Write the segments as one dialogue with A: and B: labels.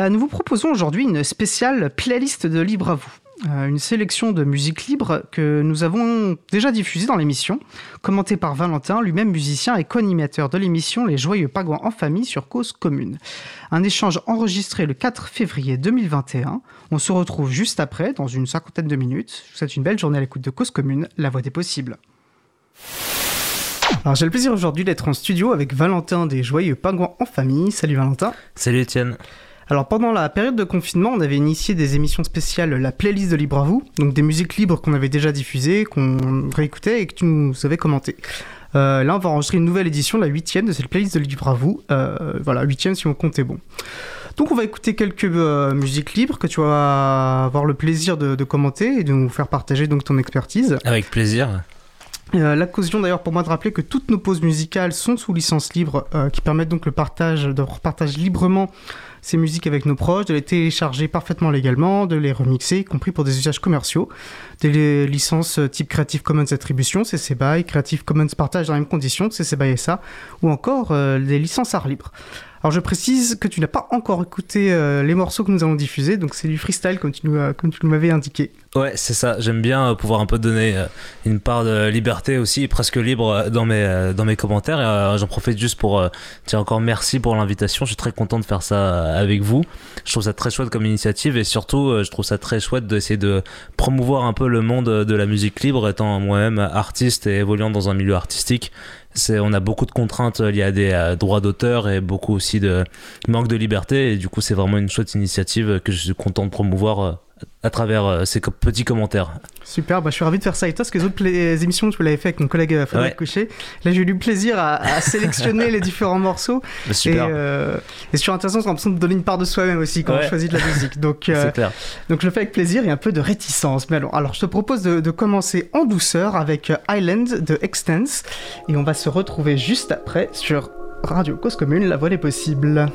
A: Euh, nous vous proposons aujourd'hui une spéciale playlist de Libre à vous. Euh, une sélection de musique libre que nous avons déjà diffusée dans l'émission, commentée par Valentin, lui-même musicien et co-animateur de l'émission Les Joyeux Pagouins en famille sur Cause Commune. Un échange enregistré le 4 février 2021. On se retrouve juste après, dans une cinquantaine de minutes. Je vous souhaite une belle journée à l'écoute de Cause Commune, la voix des possibles. Alors j'ai le plaisir aujourd'hui d'être en studio avec Valentin des Joyeux Pagouins en famille. Salut Valentin.
B: Salut Étienne.
A: Alors pendant la période de confinement, on avait initié des émissions spéciales, la playlist de Libre à vous, donc des musiques libres qu'on avait déjà diffusées, qu'on réécoutait et que tu nous avais commentées. Euh, là, on va enregistrer une nouvelle édition, la huitième de cette playlist de Libre à vous. Euh, voilà, huitième si on comptait bon. Donc on va écouter quelques euh, musiques libres que tu vas avoir le plaisir de, de, commenter et de nous faire partager donc ton expertise.
B: Avec plaisir.
A: Euh, L'occasion d'ailleurs pour moi de rappeler que toutes nos pauses musicales sont sous licence libre euh, qui permettent donc le partage, de repartage librement ces musiques avec nos proches, de les télécharger parfaitement légalement, de les remixer, y compris pour des usages commerciaux, des licences type Creative Commons Attribution, CC BY, Creative Commons Partage dans les mêmes conditions, CC BY SA, ou encore euh, des licences art libre. Alors je précise que tu n'as pas encore écouté euh, les morceaux que nous allons diffuser, donc c'est du freestyle comme tu nous, euh, m'avais indiqué.
B: Ouais, c'est ça. J'aime bien euh, pouvoir un peu donner euh, une part de liberté aussi, presque libre dans mes, dans mes commentaires. J'en profite juste pour dire encore merci pour l'invitation. Je suis très content de faire ça avec vous. Je trouve ça très chouette comme initiative et surtout, je trouve ça très chouette d'essayer de promouvoir un peu le monde de la musique libre, étant moi-même artiste et évoluant dans un milieu artistique on a beaucoup de contraintes liées à des droits d'auteur et beaucoup aussi de manque de liberté. Et du coup c'est vraiment une chouette initiative que je suis content de promouvoir à travers euh, ces petits commentaires.
A: Super, bah, je suis ravi de faire ça avec toi, parce que les autres les émissions, tu l'avais fait avec mon collègue euh, Frédéric ouais. Coucher. Là, j'ai eu du plaisir à, à sélectionner les différents morceaux.
B: Bah, super.
A: Et, euh, et c'est intéressant, c'est l'impression de donner une part de soi-même aussi quand ouais. on choisit de la musique. Donc, euh,
B: clair.
A: donc je le fais avec plaisir et un peu de réticence. Mais alors, alors je te propose de, de commencer en douceur avec Island de Extense, et on va se retrouver juste après sur Radio Cause Commune, la voix des possibles.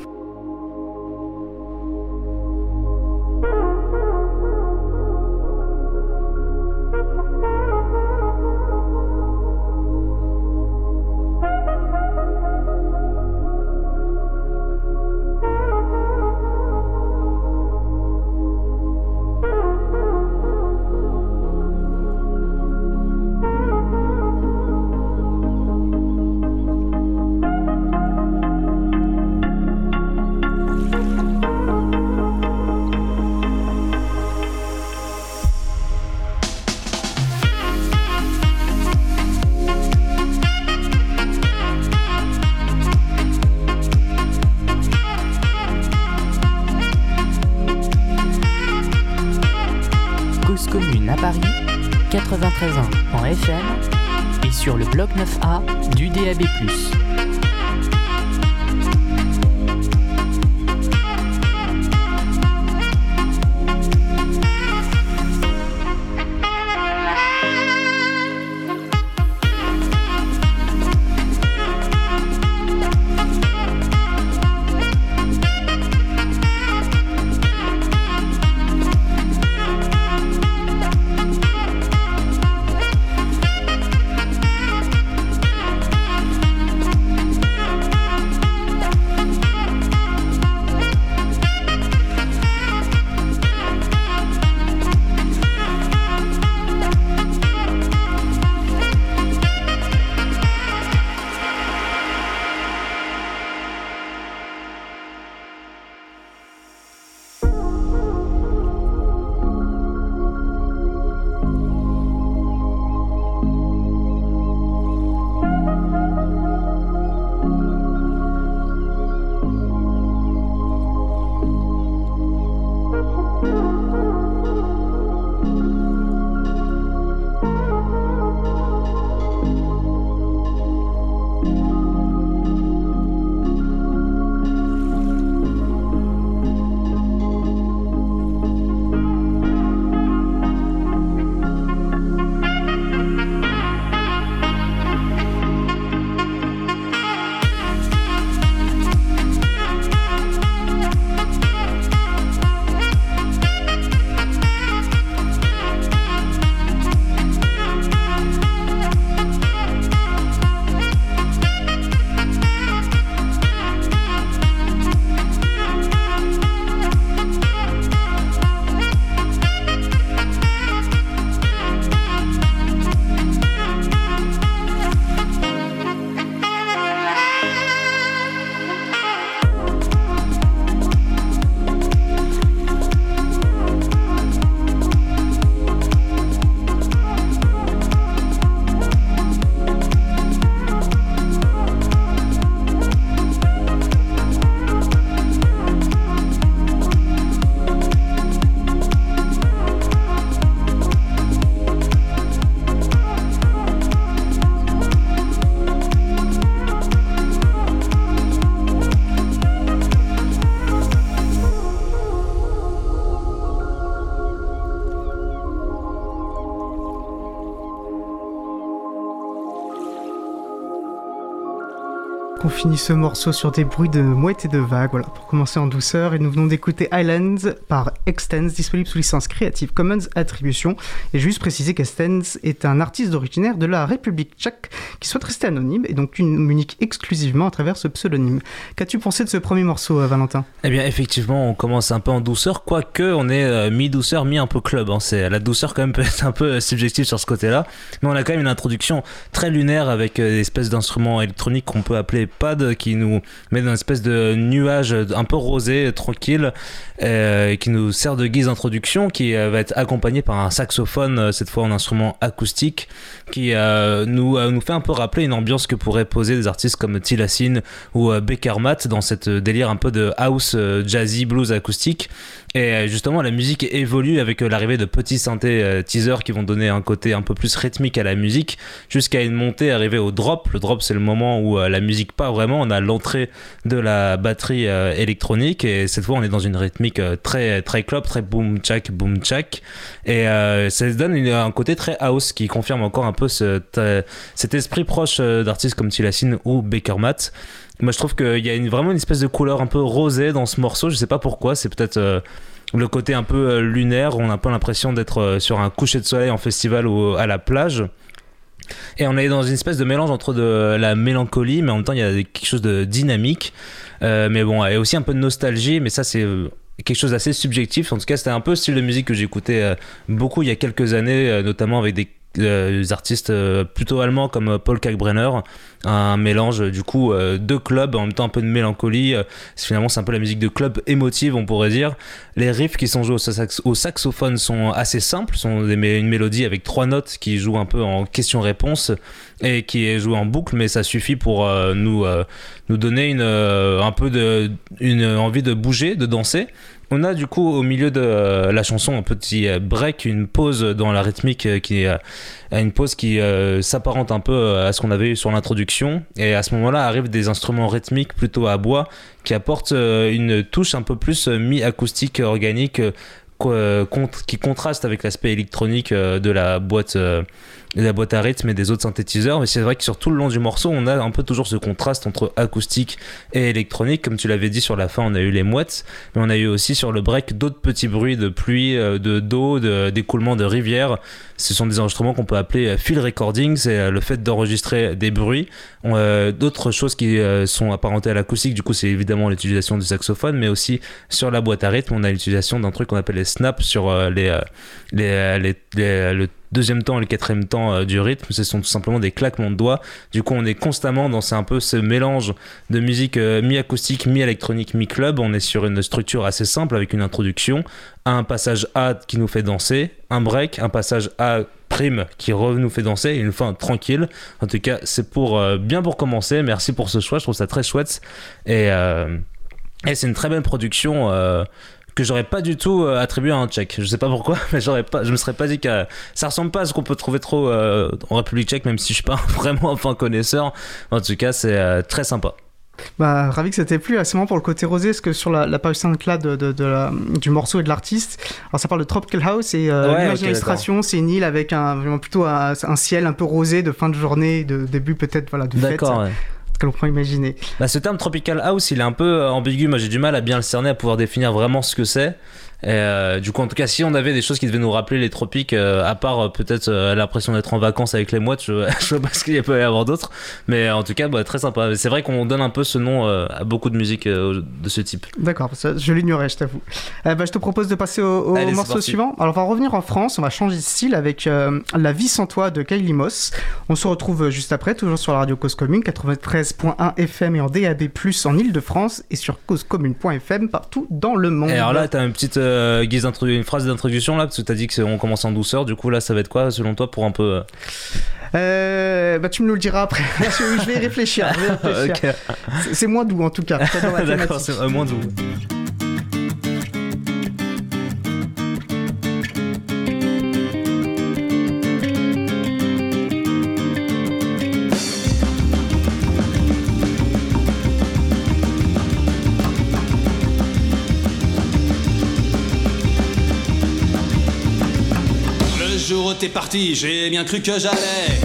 A: Finit ce morceau sur des bruits de mouettes et de vagues. Voilà, pour commencer en douceur. Et nous venons d'écouter Islands par Extens, disponible sous licence Creative Commons Attribution. Et juste préciser qu'Extens est un artiste originaire de la République tchèque qui souhaite rester anonyme et donc unique exclusivement à travers ce pseudonyme. Qu'as-tu pensé de ce premier morceau, euh, Valentin?
B: Eh bien, effectivement, on commence un peu en douceur, quoique on est euh, mi-douceur, mi un peu club. Hein. C'est la douceur quand même peut être un peu euh, subjective sur ce côté-là, mais on a quand même une introduction très lunaire avec des espèces d'instruments électroniques qu'on peut appeler qui nous met dans une espèce de nuage un peu rosé, tranquille, qui nous sert de guise d'introduction, qui va être accompagné par un saxophone, cette fois en instrument acoustique, qui nous, nous fait un peu rappeler une ambiance que pourraient poser des artistes comme Tilassine ou Becker Matt dans cette délire un peu de house jazzy blues acoustique et euh, justement, la musique évolue avec euh, l'arrivée de petits synthés euh, teasers qui vont donner un côté un peu plus rythmique à la musique, jusqu'à une montée arrivée au drop. Le drop, c'est le moment où la musique part vraiment. On a l'entrée de la batterie électronique et cette fois, on est dans une rythmique très très club, très boom chak boom chak. Et ça donne un côté très house qui confirme encore un peu cet, esprit proche d'artistes comme Tilassine ou Baker Matt. Moi, je trouve qu'il y a vraiment une espèce de couleur un peu rosée dans ce morceau. Je sais pas pourquoi. C'est peut-être euh, le côté un peu euh, lunaire. On a un peu l'impression d'être euh, sur un coucher de soleil en festival ou à la plage. Et on est dans une espèce de mélange entre de la mélancolie, mais en même temps, il y a quelque chose de dynamique. mais bon, et aussi un peu de nostalgie, mais ça, c'est quelque chose d'assez subjectif. En tout cas, c'était un peu le style de musique que j'écoutais beaucoup il y a quelques années, notamment avec des des artistes euh, plutôt allemands comme euh, Paul Kalkbrenner, un mélange du coup euh, de club, en même temps un peu de mélancolie. Finalement, c'est un peu la musique de club émotive, on pourrait dire. Les riffs qui sont joués au, saxophone sont assez simples, sont une mélodie avec trois notes qui jouent un peu en question-réponse et qui est jouée en boucle, mais ça suffit pour nous, nous donner une, un peu une envie de bouger, de danser. On a du coup au milieu de euh, la chanson un petit euh, break, une pause dans la rythmique euh, qui est une pause qui s'apparente un peu à ce qu'on avait eu sur l'introduction. Et à ce moment-là arrivent des instruments rythmiques plutôt à bois qui apportent une touche un peu plus mi-acoustique organique qui contraste avec l'aspect électronique de la boîte la boîte à rythme et des autres synthétiseurs. Mais c'est vrai que sur tout le long du morceau, on a un peu toujours ce contraste entre acoustique et électronique. Comme tu l'avais dit sur la fin, on a eu les mouettes, mais on a eu aussi sur le break d'autres petits bruits de pluie, euh, de d'eau, d'écoulement de, rivières. Ce sont des enregistrements qu'on peut appeler euh, field recording, c'est euh, le fait d'enregistrer des bruits. D'autres choses qui sont apparentées à l'acoustique, du coup, c'est évidemment l'utilisation du saxophone, mais aussi sur la boîte à rythme, on a l'utilisation d'un truc qu'on appelle les snaps sur les, les, le deuxième temps et le quatrième temps euh, du rythme, ce sont tout simplement des claquements de doigts. Du coup, on est constamment dans un peu ce mélange de musique euh, mi-acoustique, mi-électronique, mi-club. On est sur une structure assez simple avec une introduction, un passage A qui nous fait danser, un break, un passage A prime qui nous fait danser et une fin tranquille. En tout cas, c'est pour euh, bien pour commencer. Merci pour ce choix, je trouve ça très chouette et, et c'est une très belle production que j'aurais pas du tout euh, attribué à un tchèque. Je sais pas pourquoi, mais j'aurais pas, je me serais pas dit que ça ressemble pas à ce qu'on peut trouver trop euh, en République tchèque, même si je suis pas vraiment un fin connaisseur. En tout cas, c'est euh, très sympa.
A: Bah, ravi que ça t'ait plu. C'est vraiment pour le côté rosé, parce que sur la, la page SoundCloud de, de, de du morceau et de l'artiste, alors ça parle de Tropical House et euh, l'illustration, c'est une île avec un, vraiment plutôt un, un, ciel un peu rosé de fin de journée, de début peut-être voilà, de fête. D'accord, ouais peut imaginer.
B: Bah, ce terme tropical house, il est un peu euh, ambigu. Moi, j'ai du mal à bien le cerner, à pouvoir définir vraiment ce que c'est. Euh, du coup, en tout cas, si on avait des choses qui devaient nous rappeler les tropiques, euh, à part euh, peut-être l'impression d'être en vacances avec les mouettes, je, je vois pas ce qu'il peut y avoir d'autre. Mais en tout cas, bah, très sympa. C'est vrai qu'on donne un peu ce nom à beaucoup de musique de ce type.
A: D'accord, je l'ignorais, je t'avoue. bah, je te propose de passer au, morceau suivant. Alors, on va revenir en France, on va changer de style avec La vie sans toi de Kylie Moss. On se retrouve juste après, toujours sur la radio Cause Commune, 93.1 FM et en DAB+, en Ile-de-France et sur causecommune.fm partout dans le monde. Et
B: alors là, t'as une petite euh, guise une phrase d'introduction là Parce que tu as dit qu'on commence en douceur. Du coup, là, ça va être quoi selon toi pour un peu. Euh,
A: euh bah, tu me le diras après. je vais réfléchir. réfléchir. C'est moins doux en tout cas.
B: D'accord, c'est moins doux.
C: T'es parti, j'ai bien cru que j'allais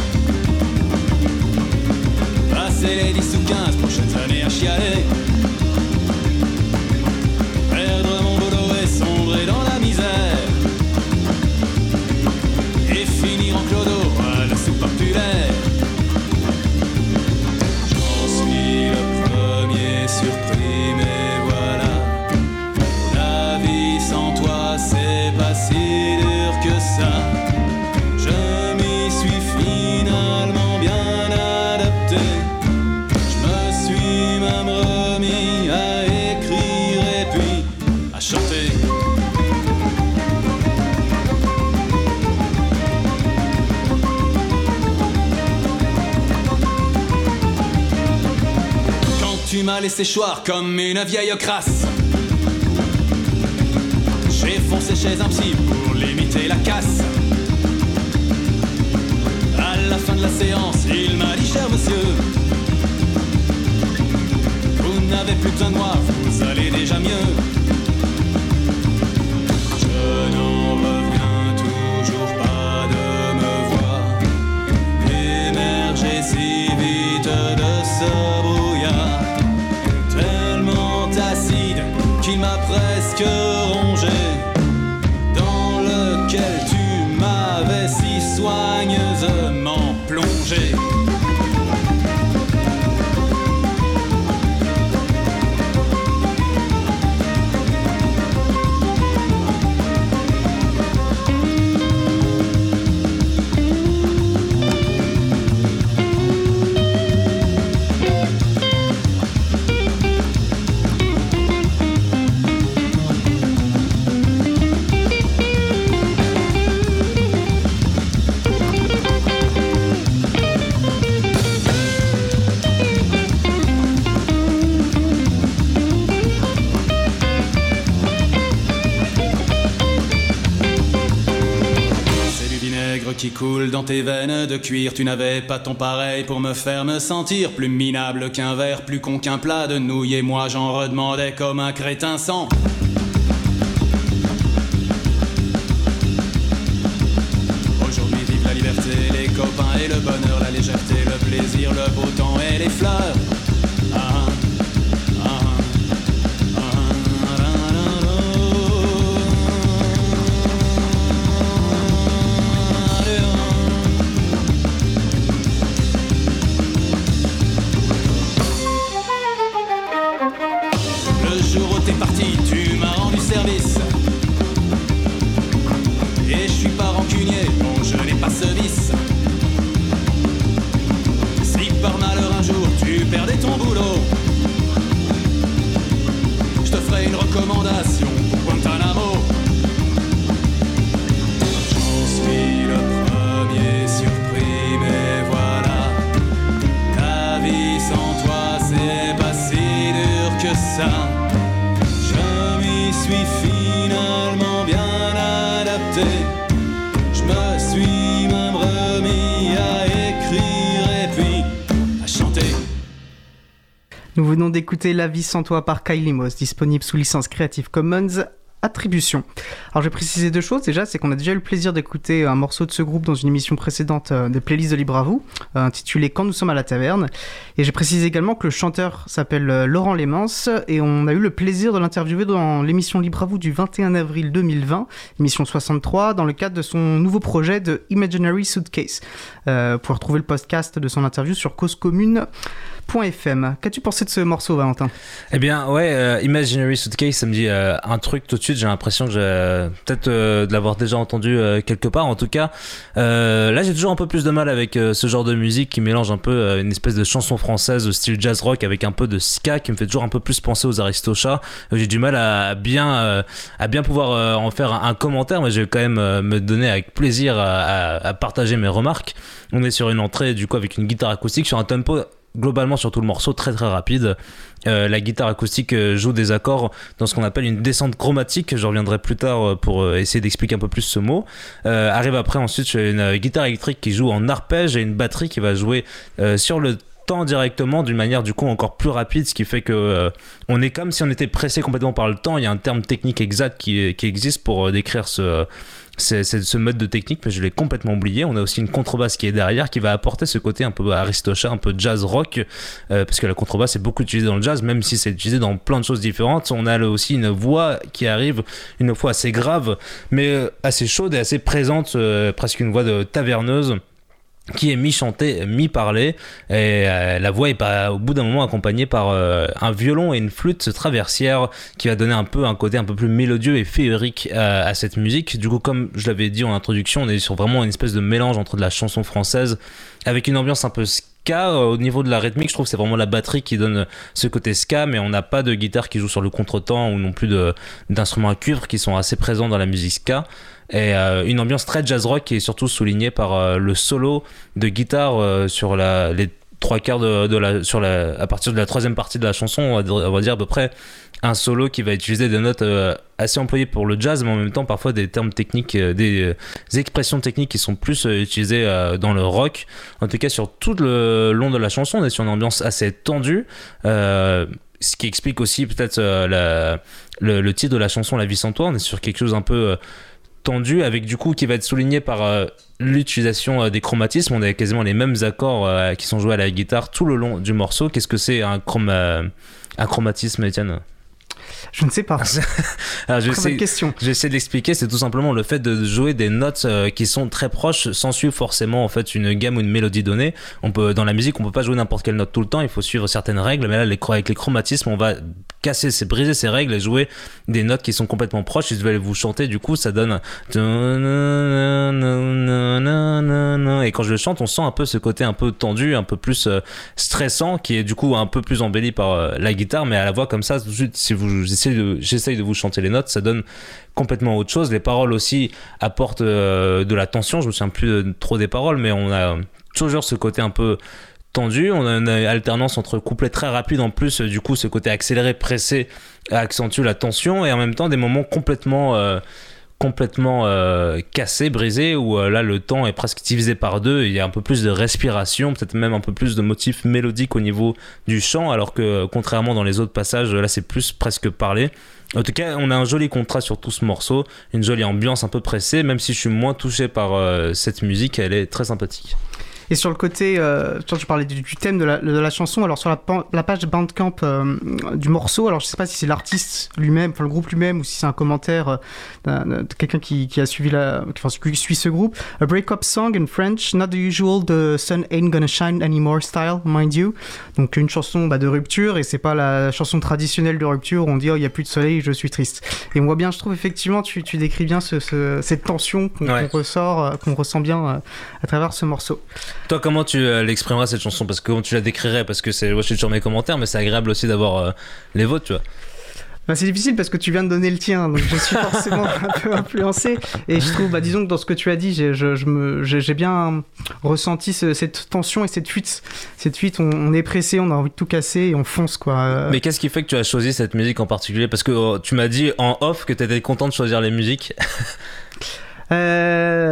C: passer les 10 ou 15 prochaines années à chialer. Laissé choir comme une vieille crasse. J'ai foncé chez un psy pour limiter la casse. À la fin de la séance, il m'a dit cher monsieur. Vous n'avez plus besoin de moi, vous allez déjà mieux. Qu'il m'a presque rongé. Dans tes veines de cuir. Tu n'avais pas ton pareil pour me faire me sentir plus minable qu'un verre, plus con qu'un plat de nouilles. Et moi j'en redemandais comme un crétin sans. Ferai
A: d'écouter La vie sans toi par Kylie Moss, disponible sous licence Creative Commons. Attribution. Alors, je vais préciser deux choses. Déjà, c'est qu'on a déjà eu le plaisir d'écouter un morceau de ce groupe dans une émission précédente euh, des playlists de Libre à vous, euh, intitulée Quand nous sommes à la taverne. Et j'ai précisé également que le chanteur s'appelle euh, Laurent Lémens et on a eu le plaisir de l'interviewer dans l'émission Libre à vous du 21 avril 2020, émission 63, dans le cadre de son nouveau projet de Imaginary Suitcase. Euh, vous pouvez retrouver le podcast de son interview sur causecommune.fm. Qu'as-tu pensé de ce morceau, Valentin?
B: Eh bien, ouais, euh, Imaginary Suitcase, ça me dit euh, un truc tout de suite. J'ai l'impression que j'ai peut-être euh, de l'avoir déjà entendu euh, quelque part. En tout cas, euh, là, j'ai toujours un peu plus de mal avec euh, ce genre de musique qui mélange un peu euh, une espèce de chanson française de style jazz rock avec un peu de ska qui me fait toujours un peu plus penser aux Aristochats. Euh, J'ai du mal à bien, euh, à bien pouvoir euh, en faire un, commentaire, mais je vais quand même euh, me donner avec plaisir à partager mes remarques. On est sur une entrée du coup avec une guitare acoustique sur un tempo globalement sur tout le morceau très très rapide. Euh, la guitare acoustique euh, joue des accords dans ce qu'on appelle une descente chromatique. Je reviendrai plus tard euh, pour essayer d'expliquer un peu plus ce mot. Arrive après ensuite une guitare électrique qui joue en arpège et une batterie qui va jouer sur le tend directement d'une manière du coup encore plus rapide, ce qui fait que euh, on est comme si on était pressé complètement par le temps. Il y a un terme technique exact qui, existe pour euh, décrire ce, ce mode de technique, mais je l'ai complètement oublié. On a aussi une contrebasse qui est derrière, qui va apporter ce côté un peu aristocha, un peu jazz rock, euh, parce que la contrebasse est beaucoup utilisée dans le jazz, même si c'est utilisé dans plein de choses différentes. On a aussi une voix qui arrive, une voix assez grave, mais assez chaude et assez présente, presque une voix de taverneuse qui est mi-chanté, mi-parlé, et euh, la voix est pas, au bout d'un moment accompagnée par euh, un violon et une flûte traversière qui va donner un peu un côté un peu plus mélodieux et féerique à, à cette musique. Du coup, comme je l'avais dit en introduction, on est sur vraiment une espèce de mélange entre de la chanson française avec une ambiance un peu ska euh, au niveau de la rythmique. Je trouve que c'est vraiment la batterie qui donne ce côté ska, mais on n'a pas de guitare qui joue sur le contretemps ou non plus d'instruments à cuivre qui sont assez présents dans la musique ska et euh, une ambiance très jazz rock qui est surtout soulignée par euh, le solo de guitare euh, sur les trois quarts de, la sur à partir de la troisième partie de la chanson on va, dire- à peu près un solo qui va utiliser des notes assez employées pour le jazz mais en même temps parfois des termes techniques des, des expressions techniques qui sont plus utilisées dans le rock. En tout cas sur tout le long de la chanson on est sur une ambiance assez tendue ce qui explique aussi peut-être le, le titre de la chanson La vie sans toi. On est sur quelque chose un peu tendu avec du coup qui va être souligné par euh, l'utilisation euh, des chromatismes on a quasiment les mêmes accords euh, qui sont joués à la guitare tout le long du morceau qu'est-ce que c'est un, chroma- un chromatisme Étienne?
A: Je ne sais pas.
B: Alors, je
A: bonne
B: sais-
A: question.
B: J'essaie d'expliquer, c'est tout simplement le fait de jouer des notes euh, qui sont très proches sans suivre forcément en fait une gamme ou une mélodie donnée. On peut dans la musique, on peut pas jouer n'importe quelle note tout le temps, il faut suivre certaines règles, mais là les, avec les chromatismes, on va casser, c'est briser ces règles et jouer des notes qui sont complètement proches. Je vais vous chanter, du coup, ça donne et quand je le chante, on sent un peu ce côté un peu tendu, un peu plus euh, stressant, qui est du coup un peu plus embelli par euh, la guitare, mais à la voix comme ça, tout de suite, si vous essayez de, j'essaye de vous chanter les notes, ça donne complètement autre chose. Les paroles aussi apportent euh, de la tension. Je me souviens plus trop des paroles, mais on a toujours ce côté un peu tendu. On a une alternance entre couplets très rapides en plus, du coup, ce côté accéléré, pressé accentue la tension et en même temps des moments complètement euh, complètement euh, cassés, brisés, où euh, là le temps est presque divisé par deux, il y a un peu plus de respiration, peut-être même un peu plus de motifs mélodiques au niveau du chant, alors que contrairement dans les autres passages, là c'est plus presque parlé. En tout cas, on a un joli contraste sur tout ce morceau, une jolie ambiance un peu pressée, même si je suis moins touché par cette musique, elle est très sympathique.
A: Et sur le côté, euh, tu parlais du, du thème de la, de la chanson, alors sur la, la page Bandcamp euh, du morceau, alors je sais pas si c'est l'artiste lui-même, enfin le groupe lui-même, ou si c'est un commentaire euh, de quelqu'un qui, qui a suivi la, enfin, qui suit ce groupe. A break-up song in French, not the usual, the sun ain't gonna shine anymore style, mind you. Donc une chanson bah, de rupture, et c'est pas la chanson traditionnelle de rupture où on dit oh il y a plus de soleil, je suis triste. Et on voit bien, je trouve effectivement, tu, tu décris bien ce, ce- cette tension qu'on
B: Ouais.
A: qu'on ressort, euh, qu'on ressent bien euh, à travers ce morceau.
B: Toi, comment tu euh, l'exprimeras cette chanson? Parce que comment tu la décrirais? Parce que c'est, moi, je suis sur mes commentaires, mais c'est agréable aussi d'avoir euh, les vôtres, tu vois.
A: Bah, c'est difficile parce que tu viens de donner le tien, donc je suis forcément un peu influencé. Et je trouve, bah, disons que dans ce que tu as dit, j'ai, je, je me, j'ai, j'ai bien ressenti ce- cette tension et cette fuite. Cette fuite, on, on est pressé, on a envie de tout casser et on fonce, quoi.
B: Mais qu'est-ce qui fait que tu as choisi cette musique en particulier? Parce que euh, tu m'as dit en off que tu étais content de choisir les musiques.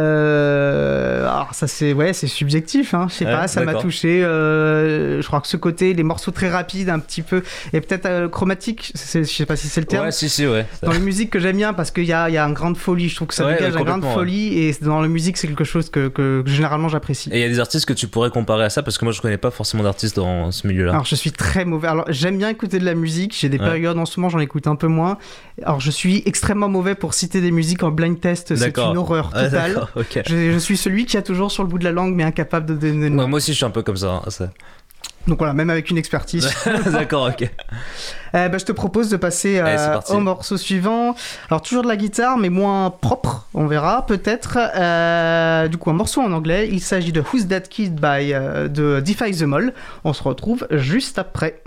A: Euh, alors ça c'est ouais c'est subjectif hein. je sais
B: Ouais,
A: pas ça m'a touché euh, je crois que ce côté les morceaux très rapides un petit peu et peut-être euh, chromatique je sais pas si c'est le terme
B: Ouais, si, si, ouais.
A: dans les musiques que j'aime bien parce qu'il y a, y a une grande folie je trouve que ça
B: Ouais,
A: dégage grande
B: complètement, ouais.
A: folie et dans la musique c'est quelque chose que, que, que généralement j'apprécie
B: Et il y a des artistes que tu pourrais comparer à ça parce que moi je connais pas forcément d'artistes dans ce milieu-là.
A: Alors je suis très mauvais. Alors j'aime bien écouter de la musique. J'ai des
B: Ouais.
A: périodes en ce moment, j'en écoute un peu moins. Alors je suis extrêmement mauvais pour citer des musiques en blind test. C'est une horreur
B: Ah,
A: totale. je, je suis celui qui a toujours sur le bout de la langue mais incapable de donner.
B: Ouais, moi aussi je suis un peu comme ça. hein, ça.
A: Donc voilà, même avec une expertise.
B: D'accord, ok.
A: Euh, bah, je te propose de passer euh,
B: Allez,
A: au morceau suivant. Alors toujours de la guitare, mais moins propre, on verra peut-être. Euh, du coup, un morceau en anglais. Il s'agit de Who's That Kid by euh, de Defy the Mall. On se retrouve juste après.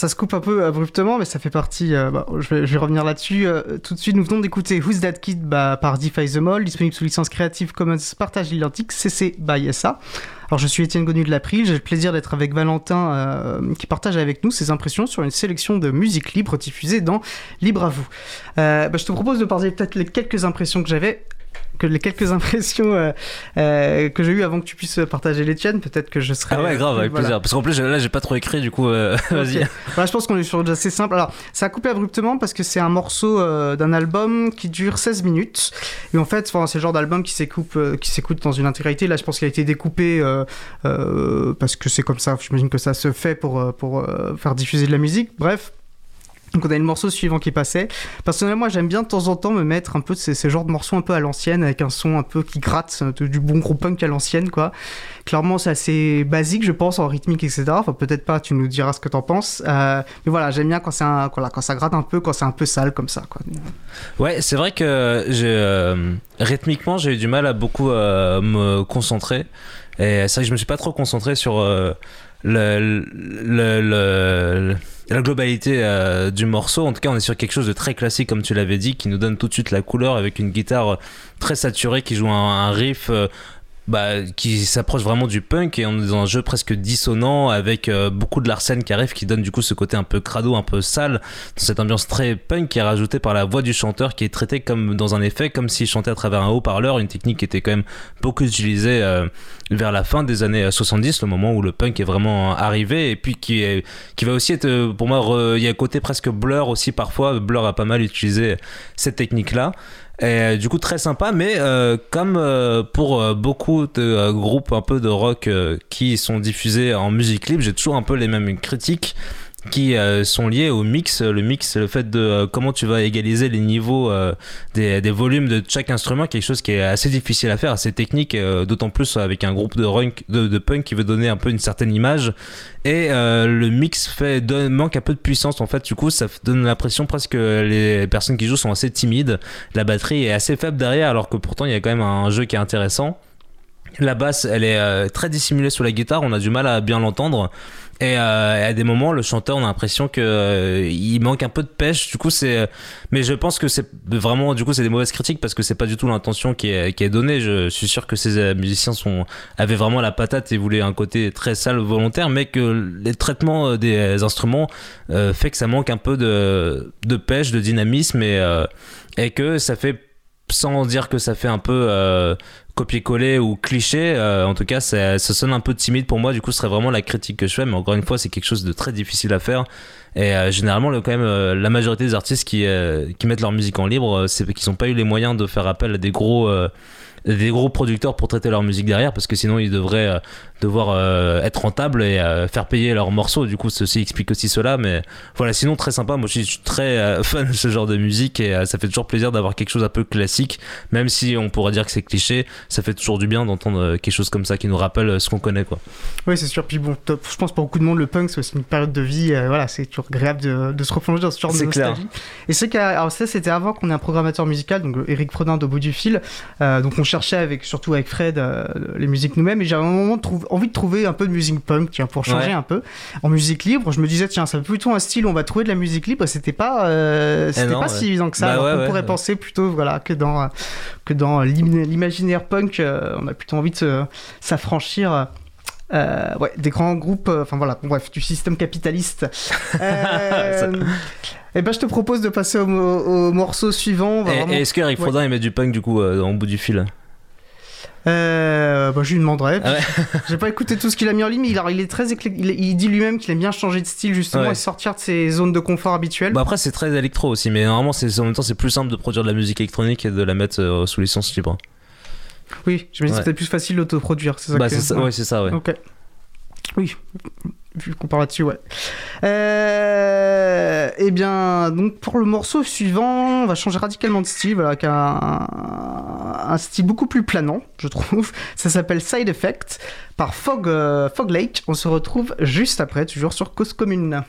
A: Ça se coupe un peu abruptement, mais ça fait partie. euh, bah, je, vais, revenir là-dessus euh, tout de suite. Nous venons d'écouter Who's That Kid bah, par Defy the Mall, disponible sous licence Creative Commons Partage Identique CC by SA. Alors je suis Étienne Gonu de l'April, j'ai le plaisir d'être avec Valentin euh, qui partage avec nous ses impressions sur une sélection de musique libre diffusée dans Libre à vous. Bah, je te propose de parler peut-être les quelques impressions que j'avais que les quelques impressions euh, euh, que j'ai eues avant que tu puisses partager les tiennes, peut-être que je serais...
B: Ah ouais, grave, avec
A: voilà.
B: plaisir. Parce qu'en plus, là, j'ai pas trop écrit, du coup, euh, vas-y.
A: Voilà, je pense qu'on est sur assez simple. Alors, ça a coupé abruptement parce que c'est un morceau d'un album qui dure 16 minutes. Et en fait, c'est le genre d'album qui s'écoute, qui s'écoute dans une intégralité. Là, je pense qu'il a été découpé parce que c'est comme ça. J'imagine que ça se fait pour, pour faire diffuser de la musique. Bref. Donc on a le morceau suivant qui passait. Personnellement, moi j'aime bien de temps en temps me mettre un peu de ces, ces genres de morceaux un peu à l'ancienne, avec un son un peu qui gratte, euh, du bon gros punk à l'ancienne, quoi. Clairement, c'est assez basique, je pense, en rythmique, etc. Enfin, peut-être pas, tu nous diras ce que t'en penses. Euh, mais voilà, j'aime bien quand, un, quand ça gratte un peu, quand c'est un peu sale comme ça, quoi.
B: Ouais, c'est vrai que euh, rythmiquement j'ai eu du mal à beaucoup me concentrer et c'est vrai que je me suis pas trop concentré sur la globalité euh, du morceau. En tout cas, on est sur quelque chose de très classique comme tu l'avais dit, qui nous donne tout de suite la couleur avec une guitare très saturée qui joue un, un riff. Euh, bah, qui s'approche vraiment du punk et on est dans un jeu presque dissonant avec euh, beaucoup de l'arsène qui arrive qui donne du coup ce côté un peu crado, un peu sale dans cette ambiance très punk qui est rajoutée par la voix du chanteur qui est traitée comme dans un effet comme s'il chantait à travers un haut-parleur une technique qui était quand même beaucoup utilisée euh, vers la fin des années 70 le moment où le punk est vraiment arrivé et puis qui qui va aussi être euh, pour moi il y a un côté presque blur aussi parfois blur a pas mal utilisé cette technique là et euh, du coup très sympa mais euh, comme euh, pour beaucoup de groupes un peu de rock qui sont diffusés en musique libre j'ai toujours un peu les mêmes critiques qui euh, sont liés au mix. Le mix, le fait de euh, comment tu vas égaliser les niveaux euh, des, volumes de chaque instrument, quelque chose qui est assez difficile à faire, assez technique, euh, d'autant plus avec un groupe de, punk qui veut donner un peu une certaine image. Et euh, le mix fait donne, manque un peu de puissance en fait. Du coup, ça donne l'impression presque que les personnes qui jouent sont assez timides. La batterie est assez faible derrière, alors que pourtant il y a quand même un jeu qui est intéressant. La basse, elle est euh, très dissimulée sous la guitare, on a du mal à bien l'entendre. Et euh, à des moments, le chanteur, on a l'impression que euh, il manque un peu de pêche. Du coup, c'est. Mais je pense que c'est vraiment. Du coup, c'est des mauvaises critiques parce que c'est pas du tout l'intention qui est, qui est donnée. Je suis sûr que ces euh, musiciens sont avaient vraiment la patate et voulaient un côté très sale volontaire, mais que les traitements euh, des instruments euh, fait que ça manque un peu de, de pêche, de dynamisme et euh, et que ça fait sans dire que ça fait un peu euh, copier-coller ou cliché, euh, en tout cas ça, sonne un peu timide pour moi, du coup ce serait vraiment la critique que je fais, mais encore une fois c'est quelque chose de très difficile à faire. Et euh, généralement, le, quand même, euh, la majorité des artistes qui, qui mettent leur musique en libre, c'est qu'ils n'ont pas eu les moyens de faire appel à des gros, des gros producteurs pour traiter leur musique derrière, parce que sinon ils devraient euh, devoir euh, être rentables et euh, faire payer leurs morceaux. Du coup, ceci explique aussi cela. Mais voilà, sinon très sympa. Moi, je suis très euh, fan de ce genre de musique et euh, ça fait toujours plaisir d'avoir quelque chose un peu classique, même si on pourrait dire que c'est cliché. Ça fait toujours du bien d'entendre quelque chose comme ça qui nous rappelle ce qu'on connaît, quoi.
A: Oui, c'est sûr. Puis bon, top. je pense pour beaucoup de monde, le punk, c'est aussi une période de vie. euh, voilà, c'est toujours agréable de, de se replonger dans ce genre de
B: C'est clair.
A: nostalgie. Et c'est qu'à- alors ça, c'était avant qu'on ait un programmateur musical, donc Eric Frodin d'au bout du fil. Euh, donc on cherchait avec, surtout avec Fred, euh, les musiques nous-mêmes. Et j'avais un moment de envie de trouver un peu de musique punk, tiens, pour changer
B: Ouais.
A: un peu. En musique libre, je me disais, tiens, c'est plutôt un style où on va trouver de la musique libre. C'était pas, euh, c'était
B: Eh non,
A: pas
B: ouais.
A: si évident que ça.
B: Bah ouais, ouais,
A: pourrait penser plutôt, voilà, que dans, euh, que dans l'im- l'imaginaire punk, on a plutôt envie de s'affranchir. euh, ouais, des grands groupes, euh, enfin voilà, bon, bref, du système capitaliste. Euh, et ben, je te propose de passer au, mo- au morceau suivant. On va vraiment-
B: est-ce que Eric
A: Ouais.
B: Frodin il met du punk du coup en bout du fil?
A: Euh, bah, je lui demanderai.
B: Ah ouais.
A: J'ai pas écouté tout ce qu'il a mis en ligne, mais il, a- il est très éclec- il, il dit lui-même qu'il aime bien changer de style justement
B: Ouais.
A: et sortir de ses zones de confort habituelles.
B: Bah après c'est très électro aussi, mais normalement c'est en même temps c'est plus simple de produire de la musique électronique et de la mettre euh, sous licence libre.
A: oui, je me dis que
B: Ouais.
A: c'est peut-être plus facile d'autoproduire. C'est ça
B: Bah
A: que-
B: c'est ça, ouais c'est ça ouais.
A: Ok. Oui, vu là-dessus, ouais. Euh, eh bien, donc pour le morceau suivant, on va changer radicalement de style, voilà, avec un, un style beaucoup plus planant, je trouve. Ça s'appelle Side Effect par Fog, euh, Fog Lake. On se retrouve juste après, toujours sur Cause Commune.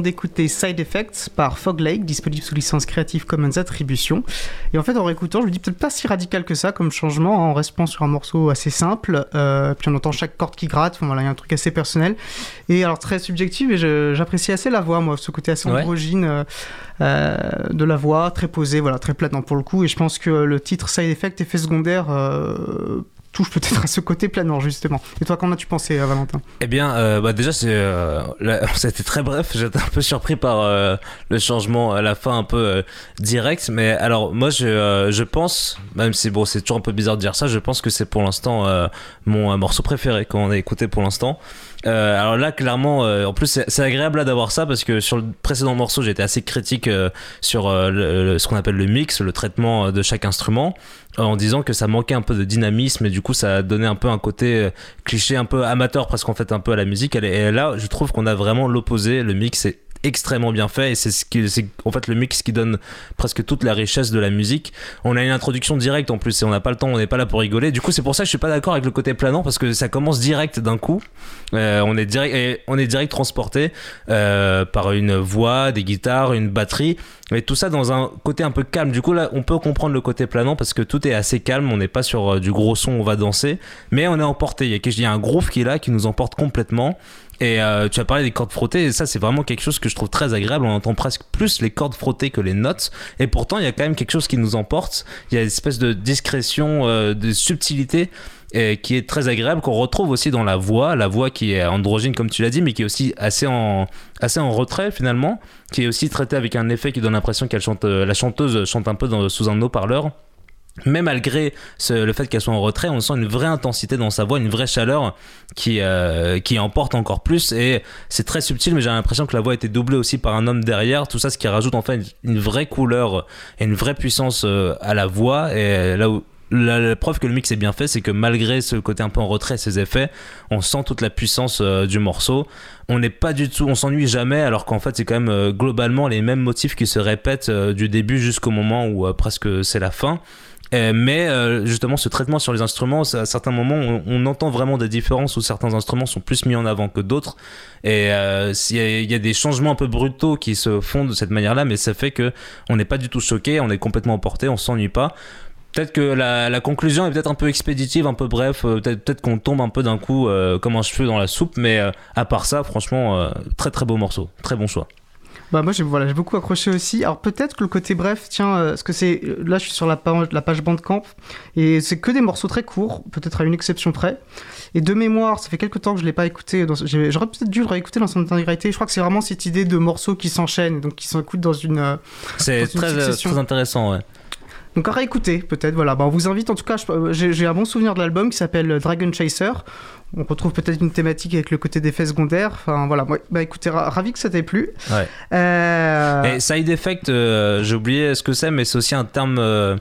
A: Venons d'écouter Side Effects par Fog Lake, disponible sous licence Creative Commons Attribution. Et en fait, en réécoutant, je me dis peut-être pas si radical que ça comme changement, hein, en restant sur un morceau assez simple. Euh, puis on entend chaque corde qui gratte, enfin, voilà, il y a un truc assez personnel. Et alors très subjectif, et j'apprécie assez la voix, moi, ce côté assez
B: Ouais.
A: androgyne euh, euh, de la voix, très posée, voilà, très planant pour le coup. Et je pense que le titre Side Effect, effet secondaire, peut-être à ce côté planant, justement. Et toi, qu'en as-tu pensé, euh, Valentin?
B: Eh bien, euh, bah déjà, euh, a été très bref. J'étais un peu surpris par euh, le changement à la fin, un peu euh, direct. Mais alors, moi, je, euh, je pense, même si bon, c'est toujours un peu bizarre de dire ça, je pense que c'est pour l'instant euh, mon euh, morceau préféré qu'on a écouté pour l'instant. Euh, alors là, clairement, euh, en plus, c'est agréable là, d'avoir ça parce que sur le précédent morceau, j'étais assez critique euh, sur euh, ce qu'on appelle le mix, le traitement euh, de chaque instrument, euh, en disant que ça manquait un peu de dynamisme et du coup, ça donnait un peu un côté cliché, un peu amateur presque en fait, un peu à la musique. Et là, je trouve qu'on a vraiment l'opposé. Le mix est extrêmement bien fait et c'est ce qui c'est en fait le mix qui donne presque toute la richesse de la musique on a une introduction directe en plus et on n'a pas le temps on n'est pas là pour rigoler du coup c'est pour ça que je suis pas d'accord avec le côté planant parce que ça commence direct d'un coup euh, on est direct on est direct transporté euh, par une voix, des guitares, une batterie, mais tout ça dans un côté un peu calme. Du coup là, on peut comprendre le côté planant parce que tout est assez calme. On n'est pas sur euh, du gros son, on va danser, mais on est emporté. Il y a, il y a un groove qui est là, qui nous emporte complètement. Et euh, tu as parlé des cordes frottées, et ça c'est vraiment quelque chose que je trouve très agréable. On entend presque plus les cordes frottées que les notes, et pourtant il y a quand même quelque chose qui nous emporte. Il y a une espèce de discrétion, euh, de subtilité et qui est très agréable qu'on retrouve aussi dans la voix, la voix qui est androgyne comme tu l'as dit, mais qui est aussi assez en assez en retrait finalement, qui est aussi traitée avec un effet qui donne l'impression qu'elle chante, euh, la chanteuse chante un peu sous un haut-parleur. Mais malgré le fait qu'elle soit en retrait, on sent une vraie intensité dans sa voix, une vraie chaleur qui, euh, qui emporte encore plus. Et c'est très subtil, mais j'ai l'impression que la voix a été doublée aussi par un homme derrière. Tout ça, ce qui rajoute en fait une, vraie couleur et une vraie puissance euh, à la voix. Et là où la, preuve que le mix est bien fait, c'est que malgré ce côté un peu en retrait, ces effets, on sent toute la puissance euh, du morceau. On n'est pas du tout, on s'ennuie jamais, alors qu'en fait c'est quand même globalement les mêmes motifs qui se répètent du début jusqu'au moment où presque c'est la fin. Euh, mais euh, justement, ce traitement sur les instruments, à certains moments, on, entend vraiment des différences où certains instruments sont plus mis en avant que d'autres. Et euh, s'il y, a- il y a des changements un peu brutaux qui se font de cette manière-là, mais ça fait que on n'est pas du tout choqué, on est complètement emporté, on s'ennuie pas. Peut-être que la, conclusion est peut-être un peu expéditive, un peu bref, euh, peut-être qu'on tombe un peu d'un coup euh, comme un cheveu dans la soupe, mais euh, à part ça, franchement, euh, très très beau morceau, très bon choix.
A: Bah moi j'ai voilà, j'ai beaucoup accroché aussi. Alors peut-être que le côté bref, tiens, euh, parce que c'est là je suis sur la page, la page Bandcamp et c'est que des morceaux très courts, peut-être à une exception près. Et de mémoire, ça fait quelques temps que je l'ai pas écouté. dans- j'ai- J'aurais peut-être dû le réécouter dans son intégralité. Je crois que c'est vraiment cette idée de morceaux qui s'enchaînent, donc qui s'écoutent dans une. euh,
B: C'est
A: Dans une
B: très, euh, très intéressant, ouais.
A: Donc à réécouter peut-être. Voilà, bah, on vous invite en tout cas. je- euh, J'ai j'ai un bon souvenir de l'album qui s'appelle Dragon Chaser. On retrouve peut-être une thématique avec le côté d'effets secondaires. Enfin voilà, bah écoutez, ra- ravi que ça t'ait plu.
B: Ouais.
A: Euh,
B: Et side effect, euh, j'ai oublié ce que c'est, mais c'est aussi un terme, euh,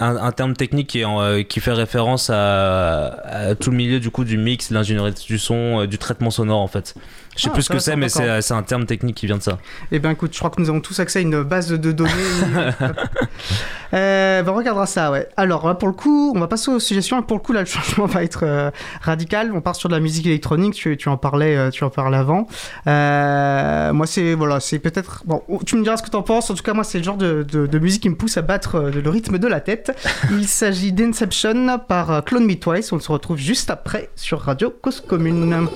B: un, un terme technique qui, euh, qui fait référence à, à tout le milieu du coup du mix, de l'ingénierie du son, du traitement sonore en fait. Je sais
A: Ah,
B: plus ce que c'est, mais
A: d'accord.
B: c'est un terme technique qui vient de ça.
A: Eh bien, écoute, je crois que nous avons tous accès à une base de données. euh, ben, on regardera ça, ouais. Alors, là, pour le coup, on va passer aux suggestions. Et pour le coup, là, le changement va être euh, radical. On part sur de la musique électronique. Tu, tu en parlais, euh, tu en parlais avant. Euh, moi, c'est voilà, c'est peut-être. Bon, tu me diras ce que t'en penses. En tout cas, moi, c'est le genre de, de- de musique qui me pousse à battre euh, le rythme de la tête. Il s'agit d'Inception par euh, Clone Me Twice. On se retrouve juste après sur Radio Cause Commune.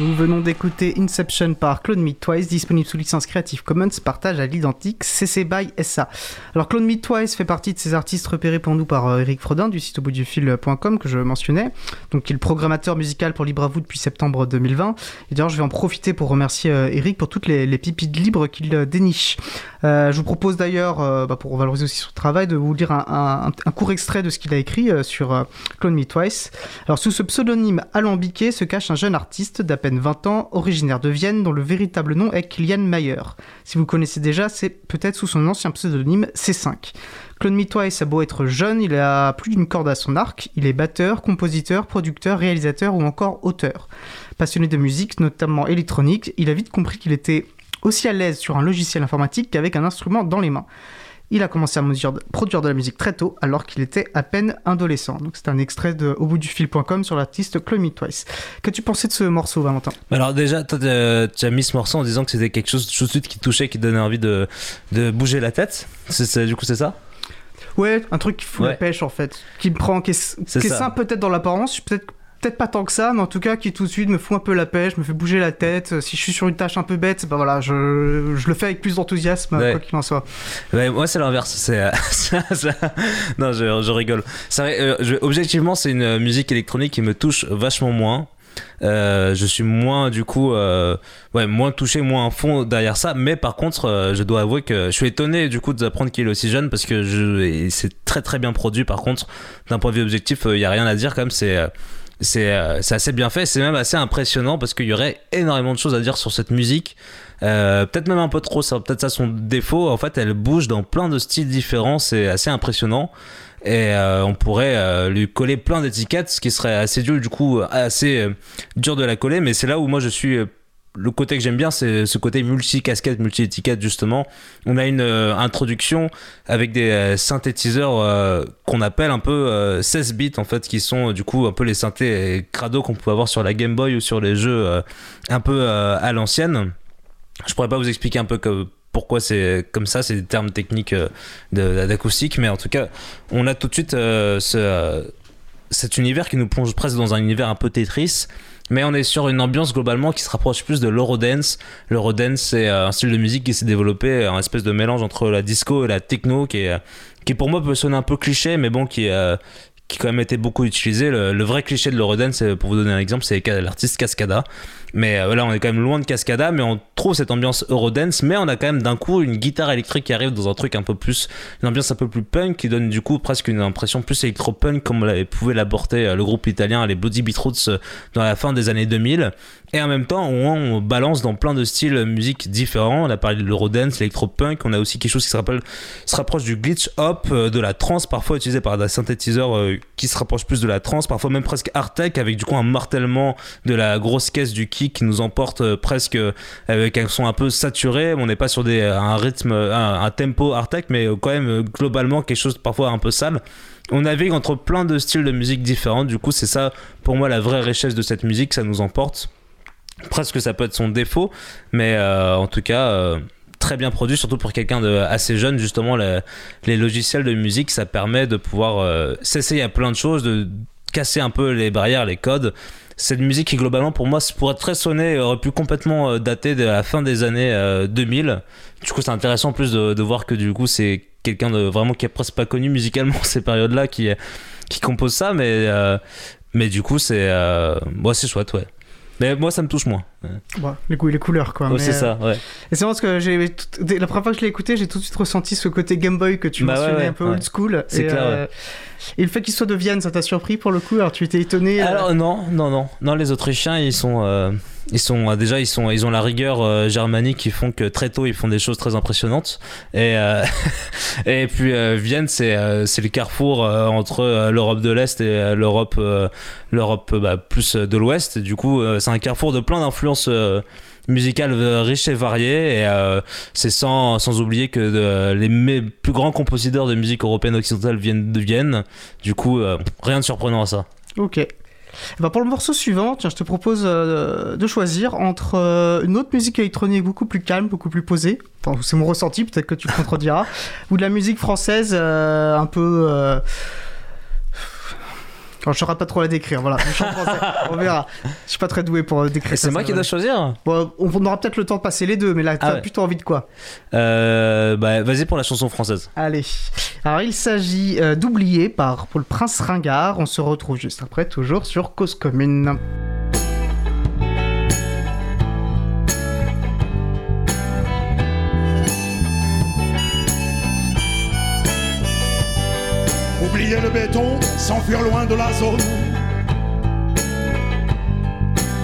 A: Nous venons d'écouter Inception par Clone Me Twice, disponible sous licence Creative Commons, partage à l'identique CC BY SA. Alors Clone Me Twice fait partie de ces artistes repérés pour nous par euh, Eric Frodin du site au bout du fil.com que je mentionnais, donc qui est le programmateur musical pour Libre à vous depuis septembre 2020. Et d'ailleurs je vais en profiter pour remercier euh, Eric pour toutes les, les pépites libres qu'il euh, déniche. Je vous propose d'ailleurs, bah, pour valoriser aussi son travail, de vous lire un, court extrait de ce qu'il a écrit sur Clone Me Twice. Alors sous ce pseudonyme alambiqué se cache un jeune artiste d'à peine 20 ans, originaire de Vienne, dont le véritable nom est Kilian Mayer. Si vous connaissez déjà, c'est peut-être sous son ancien pseudonyme C5. Clone Me Twice a beau être jeune, il a plus d'une corde à son arc. Il est batteur, compositeur, producteur, réalisateur ou encore auteur. Passionné de musique, notamment électronique, il a vite compris qu'il était aussi à l'aise sur un logiciel informatique qu'avec un instrument dans les mains. Il a commencé à produire de la musique très tôt, alors qu'il était à peine adolescent. Donc c'est un extrait de au bout du fil.com sur l'artiste Me Twice. Qu'as-tu pensé de ce morceau, Valentin?
B: Alors déjà, toi, tu as mis ce morceau en disant que c'était quelque chose tout de suite qui touchait, qui donnait envie de, de bouger la tête. Du coup, c'est ça?
A: Ouais, un truc qui fout la pêche en fait, qui me prend, qui est, qui simple peut-être dans l'apparence, peut-être peut-être pas tant que ça, mais en tout cas qui tout de suite me fout un peu la pêche, me fait bouger la tête. Si je suis sur une tâche un peu bête, bah voilà, je, je le fais avec plus d'enthousiasme,
B: Ouais.
A: quoi qu'il en soit.
B: Ouais, moi c'est l'inverse. C'est euh, non, je, je rigole. Vrai, euh, je- objectivement, c'est une musique électronique qui me touche vachement moins. Euh, je suis moins du coup, euh, ouais, moins touché, moins à fond derrière ça. Mais par contre, euh, je dois avouer que je suis étonné du coup d'apprendre qu'il est aussi jeune parce que c'est très très bien produit. Par contre, d'un point de vue objectif, il y a rien à dire quand même. C'est euh, c'est euh, c'est assez bien fait. C'est même assez impressionnant parce qu'il y aurait énormément de choses à dire sur cette musique. Euh, peut-être même un peu trop, ça peut-être ça son défaut. En fait, elle bouge dans plein de styles différents, c'est assez impressionnant. Et euh, on pourrait euh, lui coller plein d'étiquettes, ce qui serait assez dur, du coup, assez euh, dur de la coller. Mais c'est là où moi je suis. Le côté que j'aime bien, c'est ce côté multi-casquette, multi-étiquette, justement. On a une euh, introduction avec des euh, synthétiseurs euh, qu'on appelle un peu euh, 16 bits, en fait, qui sont du coup un peu les synthés crado qu'on peut avoir sur la Game Boy ou sur les jeux un peu à l'ancienne. Je pourrais pas vous expliquer un peu pourquoi c'est comme ça, c'est des termes techniques d'acoustique, mais en tout cas, on a tout de suite ce, cet univers qui nous plonge presque dans un univers un peu Tetris. Mais on est sur une ambiance globalement qui se rapproche plus de l'Eurodance. L'Eurodance, c'est euh, un style de musique qui s'est développé, un espèce de mélange entre la disco et la techno, qui, est, qui pour moi peut sonner un peu cliché, mais bon, qui, euh, qui quand même été beaucoup utilisé. Le, le vrai cliché de l'Eurodance, pour vous donner un exemple, c'est l'artiste Cascada. Mais euh, là, on est quand même loin de Cascada, mais on trouve cette ambiance Eurodance, mais on a quand même d'un coup une guitare électrique qui arrive dans un truc un peu plus, une ambiance un peu plus punk, qui donne du coup presque une impression plus électro-punk, comme pouvait l'apporter euh, le groupe italien, les Bloody Beetroots, euh, dans la fin des années 2000. Et en même temps, on, balance dans plein de styles musique différents. On a parlé de l'Eurodance, l'électro-punk, on a aussi quelque chose qui se, rappelle, se rapproche du glitch hop, de la trance, parfois utilisé par des synthétiseurs qui se rapprochent plus de la trance, parfois même presque hard tech, avec du coup un martèlement de la grosse caisse du qui nous emporte euh, presque euh, avec un son un peu saturé. On n'est pas sur des, un rythme, un, tempo hard tech, mais euh, quand même euh, globalement quelque chose parfois un peu sale. On navigue entre plein de styles de musique différents. Du coup, c'est ça pour moi la vraie richesse de cette musique, ça nous emporte. Presque ça peut être son défaut, mais euh, en tout cas. euh, très bien produit, surtout pour quelqu'un de assez jeune. Justement, le- les logiciels de musique, ça permet de pouvoir euh, s'essayer à plein de choses, de casser un peu les barrières, les codes. Cette musique qui, globalement, pour moi, pour être très sonné, aurait pu complètement euh, dater de la fin des années euh, 2000. Du coup, c'est intéressant en plus de, voir que du coup, c'est quelqu'un de vraiment qui est presque pas connu musicalement ces périodes-là qui, qui compose ça, mais, euh, mais du coup, c'est euh, moi, c'est chouette, ouais. Mais moi, ça me touche moins.
A: Bon, les couleurs, quoi.
B: C'est
A: euh,
B: ça, ouais.
A: Et c'est parce que j'ai la première fois que je l'ai écouté, j'ai tout de suite ressenti ce côté Game Boy que tu
B: Bah
A: mentionnais,
B: ouais,
A: un peu old school.
B: C'est
A: et,
B: clair,
A: euh, et le fait qu'il soit de Vienne, ça t'a surpris pour le coup? Alors tu étais étonné euh,
B: Alors non, non, non, non. Les Autrichiens, ils sont, ils sont déjà, ils sont, ils ont la rigueur germanique qui font que très tôt ils font des choses très impressionnantes. Et et puis Vienne, c'est c'est le carrefour entre l'Europe de l'Est et l'Europe, l'Europe bah, plus de l'Ouest. Du coup, c'est un carrefour de plein d'influences. Euh, musicales euh, riches et variées et euh, c'est sans, sans oublier que de- les plus grands compositeurs de musique européenne occidentale viennent de Vienne du coup rien de surprenant à ça
A: Ok. Ben, pour le morceau suivant, tiens, je te propose euh, de choisir entre euh, une autre musique électronique beaucoup plus calme, beaucoup plus posée. Enfin, c'est mon ressenti, peut-être que tu contrediras. ou de la musique française euh, un peu. Alors, je saurais pas trop la décrire, voilà. Je chante français, on verra. Je suis pas très doué pour décrire
B: c'est moi qui dois choisir
A: Bon, on aura peut-être le temps de passer les deux, mais là,
B: Ah
A: t'as
B: ouais.
A: plutôt envie de quoi
B: euh, Bah, vas-y pour la chanson française.
A: Allez. Alors, il s'agit euh, d'Oublier par pour le Prince Ringard. On se retrouve juste après, toujours sur Cause Commune.
D: Oublier le béton, s'enfuir loin de la zone.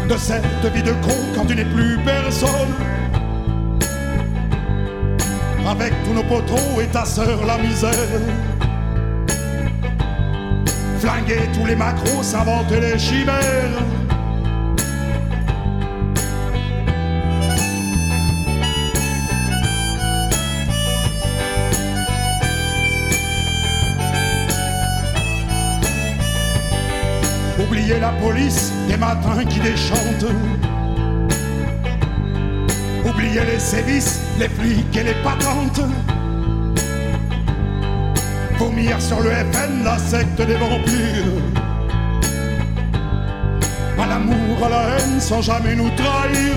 D: De cette vie de con quand tu n'es plus personne. Avec tous nos poteaux et ta sœur la misère. Flinguer tous les macros, s'inventer les chimères. Oublier la police des matins qui déchantent. Oublier les sévices, les flics et les patentes. Vomir sur le FN, la secte des vampires. À l'amour, à la haine, sans jamais nous trahir.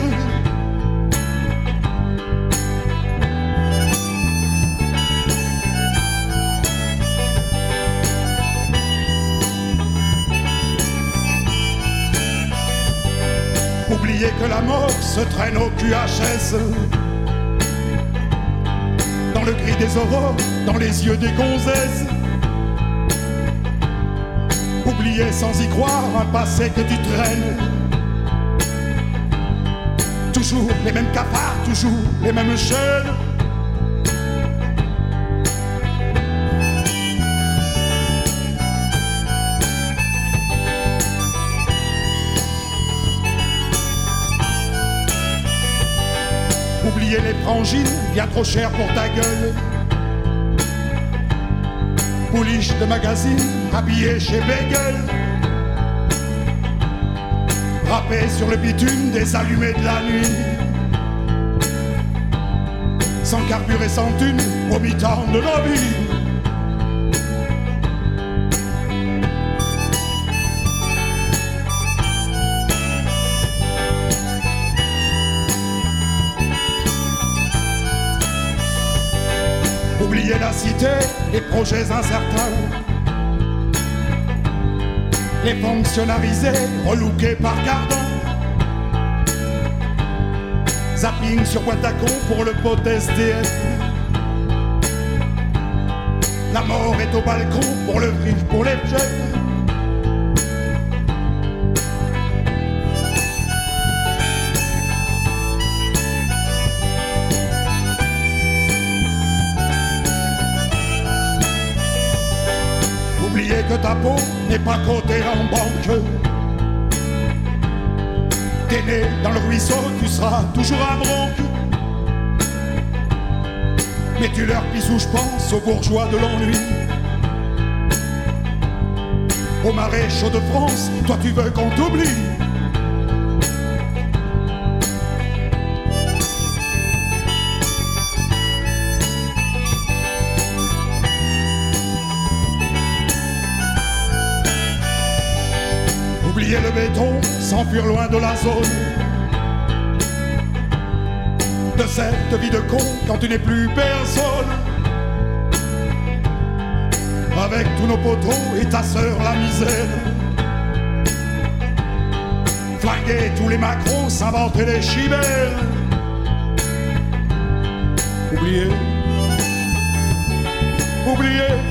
D: Oublier que la mort se traîne au QHS. Dans le gris des aurores, dans les yeux des gonzesses. Oublier sans y croire un passé que tu traînes. Toujours les mêmes cafards, toujours les mêmes chaînes. Frangines, bien trop cher pour ta gueule. Pouliche de magazine, habillé chez Bagel. Râpé sur le bitume des allumés de la nuit. Sans carburé, sans thune, au mi-temps de vie. Les projets incertains. Les fonctionnalisés, relookés par Gardin. Zapping sur boîte à con pour le pote SDF. La mort est au balcon pour le fric, pour les jeunes. Ta peau n'est pas cotée en banque. T'es né dans le ruisseau, tu seras toujours un bronque. Mais tu leur pises où je pense aux bourgeois de l'ennui. Au marais chaud de France, toi tu veux qu'on t'oublie. Oublier le béton, s'enfuir loin de la zone. De cette vie de con quand tu n'es plus personne. Avec tous nos poteaux et ta sœur la misère. Flinguer tous les macros, s'inventer les chimères. Oublier. Oublier.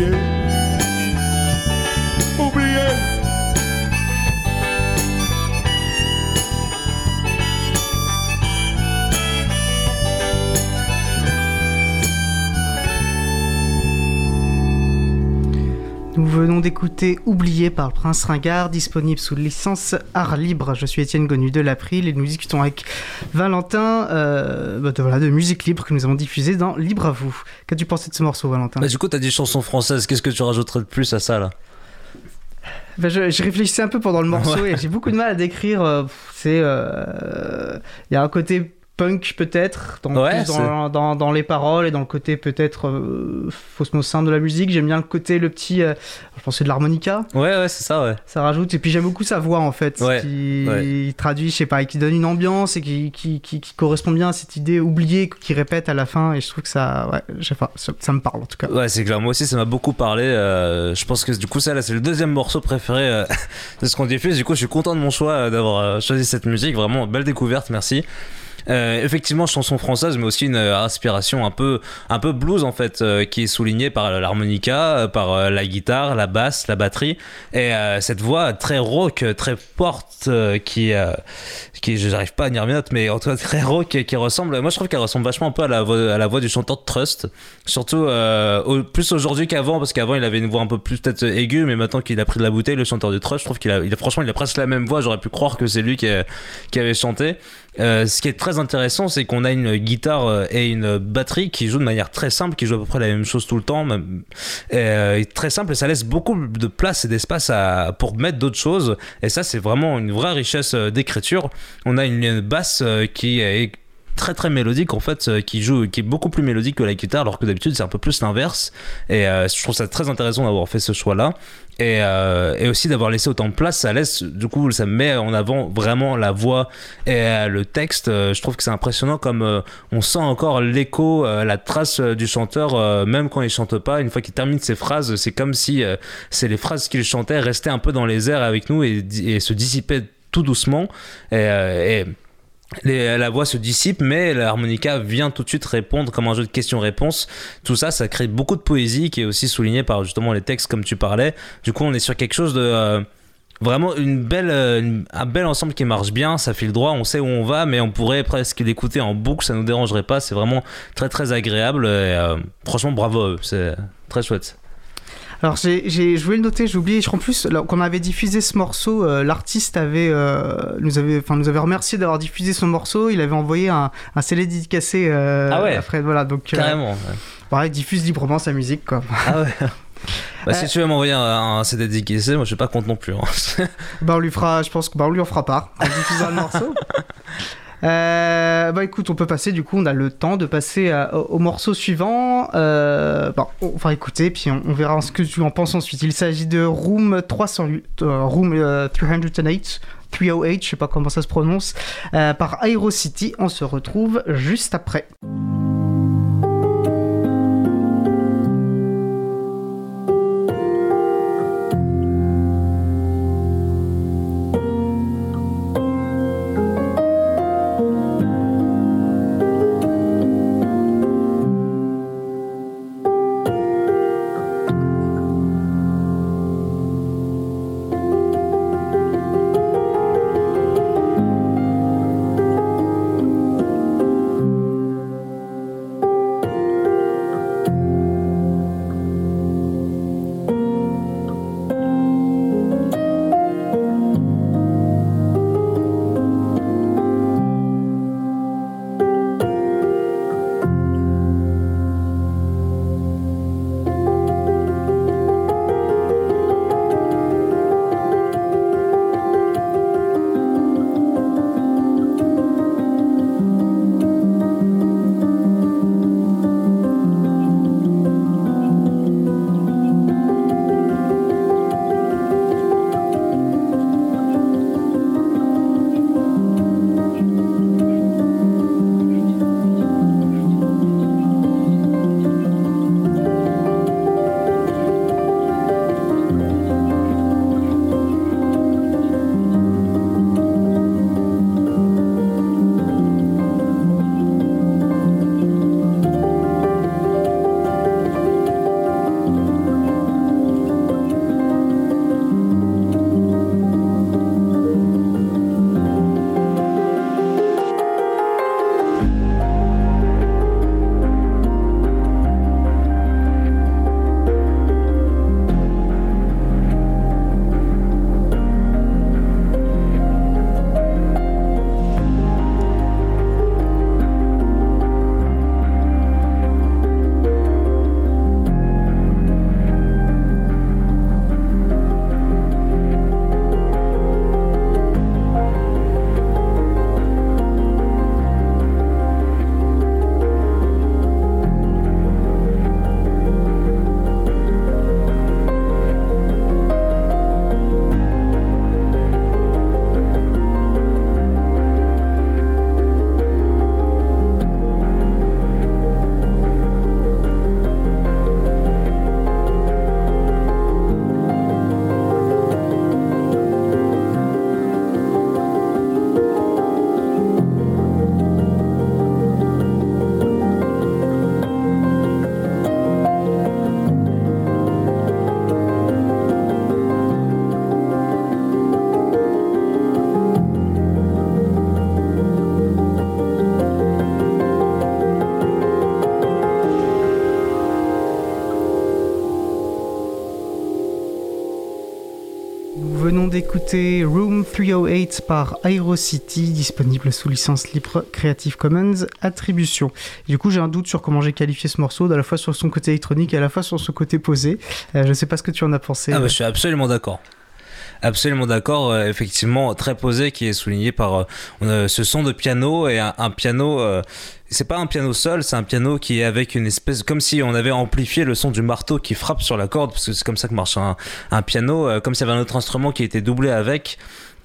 D: Oublier.
A: Venons d'écouter Oublié par le Prince Ringard, disponible sous licence art libre. Je suis Étienne Gonu de l'April et nous discutons avec Valentin euh, bah, de, voilà, de musique libre que nous avons diffusée dans Libre à vous. Qu'as-tu pensé de ce morceau, Valentin?
B: Bah, du coup, t'as dit chanson française. Qu'est-ce que tu rajouterais de plus à ça là?
A: Bah, je, je réfléchissais un peu pendant le morceau et j'ai beaucoup de mal à décrire. euh, c'est, euh, il y a un côté punk peut-être, dans,
B: Ouais,
A: plus dans, dans, dans les paroles et dans le côté peut-être euh, faussement simple de la musique. J'aime bien le côté, le petit, euh, je c'est de l'harmonica,
B: Ouais, ouais, c'est ça, ouais.
A: ça rajoute. Et puis j'aime beaucoup sa voix en fait,
B: Ouais,
A: qui
B: ouais.
A: traduit, je sais pas, et qui donne une ambiance et qui, qui, qui, qui correspond bien à cette idée oubliée qui répète à la fin. Et je trouve que ça, ouais, je sais pas, ça, ça me parle en tout cas.
B: Ouais, c'est clair. Moi aussi, ça m'a beaucoup parlé. euh, je pense que du coup, ça, là, c'est le deuxième morceau préféré euh, de ce qu'on diffuse. Du coup, je suis content de mon choix d'avoir choisi cette musique. Vraiment, belle découverte. Merci. Euh, effectivement, chanson française, mais aussi une euh, inspiration un peu, un peu blues en fait, euh, qui est soulignée par l'harmonica, par la guitare, la basse, la batterie, et cette voix très rock, très forte, euh, qui, qui, je n'arrive pas à dire mais en tout cas très rock, qui ressemble. Moi, je trouve qu'elle ressemble vachement un peu à la voix, à la voix du chanteur de Trust, surtout au- plus aujourd'hui qu'avant, parce qu'avant il avait une voix un peu plus peut-être aiguë, mais maintenant qu'il a pris de la bouteille, le chanteur de Trust, je trouve qu'il a, il a franchement, il a presque la même voix. J'aurais pu croire que c'est lui qui, qui avait chanté. Euh, ce qui est très intéressant, c'est qu'on a une guitare euh, et une batterie qui jouent de manière très simple, qui jouent à peu près la même chose tout le temps, même, et, euh, très simple, et ça laisse beaucoup de place et d'espace pour mettre d'autres choses. Et ça, c'est vraiment une vraie richesse euh, d'écriture. On a une, une basse euh, qui est très très mélodique en fait euh, qui joue qui est beaucoup plus mélodique que la guitare alors que d'habitude c'est un peu plus l'inverse. Et euh, je trouve ça très intéressant d'avoir fait ce choix là et, euh, et aussi d'avoir laissé autant de place ça laisse du coup ça met en avant vraiment la voix et le texte. Je trouve que c'est impressionnant comme on sent encore l'écho la trace du chanteur même quand il chante pas. Une fois qu'il termine ses phrases c'est comme si c'est les phrases qu'il chantait restaient un peu dans les airs avec nous et, se dissipaient tout doucement. Et la voix se dissipe, mais l'harmonica vient tout de suite répondre comme un jeu de questions-réponses. Tout ça, ça crée beaucoup de poésie qui est aussi souligné par justement les textes comme tu parlais. Du coup, on est sur quelque chose de euh, vraiment une belle, euh, un bel ensemble qui marche bien. Ça file droit, on sait où on va, mais on pourrait presque l'écouter en boucle, ça nous dérangerait pas. C'est vraiment très très agréable. Et, euh, franchement, bravo c'est très chouette.
A: Alors j'ai, je voulais le noter, j'ai oublié. Je crois en plus là, quand on avait diffusé ce morceau, euh, l'artiste avait euh, nous avait, enfin nous avait remercié d'avoir diffusé son morceau. Il avait envoyé un, un CD dédicacé. euh,
B: Ah ouais.
A: Après voilà donc. euh,
B: Carrément. ouais.
A: voilà, il diffuse librement sa musique quoi.
B: Ah ouais. Bah, si tu veux m'envoyer un, un CD dédicacé, moi je suis pas contre non plus. hein.
A: Bah on lui fera, je pense que bah on lui en fera part en diffusant le morceau. Euh, bah écoute, on peut passer du coup, on a le temps de passer au, au morceau suivant. Euh, bon, puis on, on verra ce que tu en penses ensuite. Il s'agit de Room 308, euh, Room euh, 308, 308, je sais pas comment ça se prononce, par Aerocity. On se retrouve juste après. D'écouter Room 308 par Aerocity, disponible sous licence libre Creative Commons Attribution. Du coup, j'ai un doute sur comment j'ai qualifié ce morceau, à la fois sur son côté électronique et à la fois sur son côté posé. Euh, je sais pas ce que tu en as pensé.
B: Ah bah, je suis absolument d'accord. Absolument d'accord, euh, effectivement très posé qui est souligné par euh, ce son de piano et un, piano c'est pas un piano seul, c'est un piano qui est avec une espèce comme si on avait amplifié le son du marteau qui frappe sur la corde parce que c'est comme ça que marche un, piano euh, comme s'il y avait un autre instrument qui était doublé avec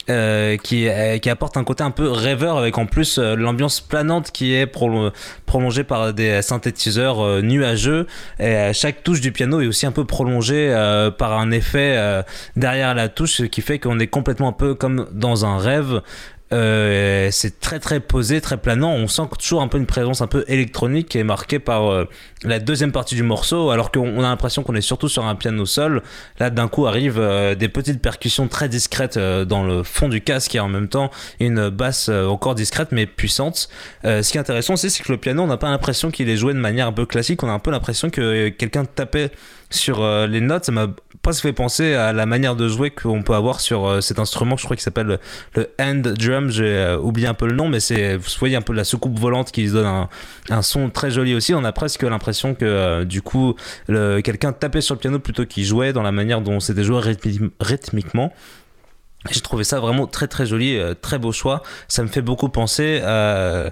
B: euh, qui, euh, qui apporte un côté un peu rêveur avec en plus l'ambiance planante qui est prolo- prolongée par des synthétiseurs nuageux. Et chaque touche du piano est aussi un peu prolongée par un effet derrière la touche ce qui fait qu'on est complètement un peu comme dans un rêve euh, c'est très très posé, très planant. On sent toujours un peu une présence un peu électronique qui est marquée par euh, la deuxième partie du morceau, alors qu'on on a l'impression qu'on est surtout sur un piano seul. Là, d'un coup, arrivent euh, des petites percussions très discrètes dans le fond du casque et en même temps une basse encore discrète mais puissante. Ce qui est intéressant aussi, c'est que le piano, on n'a pas l'impression qu'il est joué de manière un peu classique. On a un peu l'impression que quelqu'un tapait sur euh, les notes. Ça m'a presque fait penser à la manière de jouer qu'on peut avoir sur euh, cet instrument, je crois qu'il s'appelle le, hand drum. J'ai euh, oublié un peu le nom, mais c'est, vous voyez un peu la soucoupe volante qui donne un, son très joli aussi. On a presque l'impression que du coup, quelqu'un tapait sur le piano plutôt qu'il jouait dans la manière dont c'était joué rythmi- rythmiquement. J'ai trouvé ça vraiment très très joli, euh, très beau choix. Ça me fait beaucoup penser à,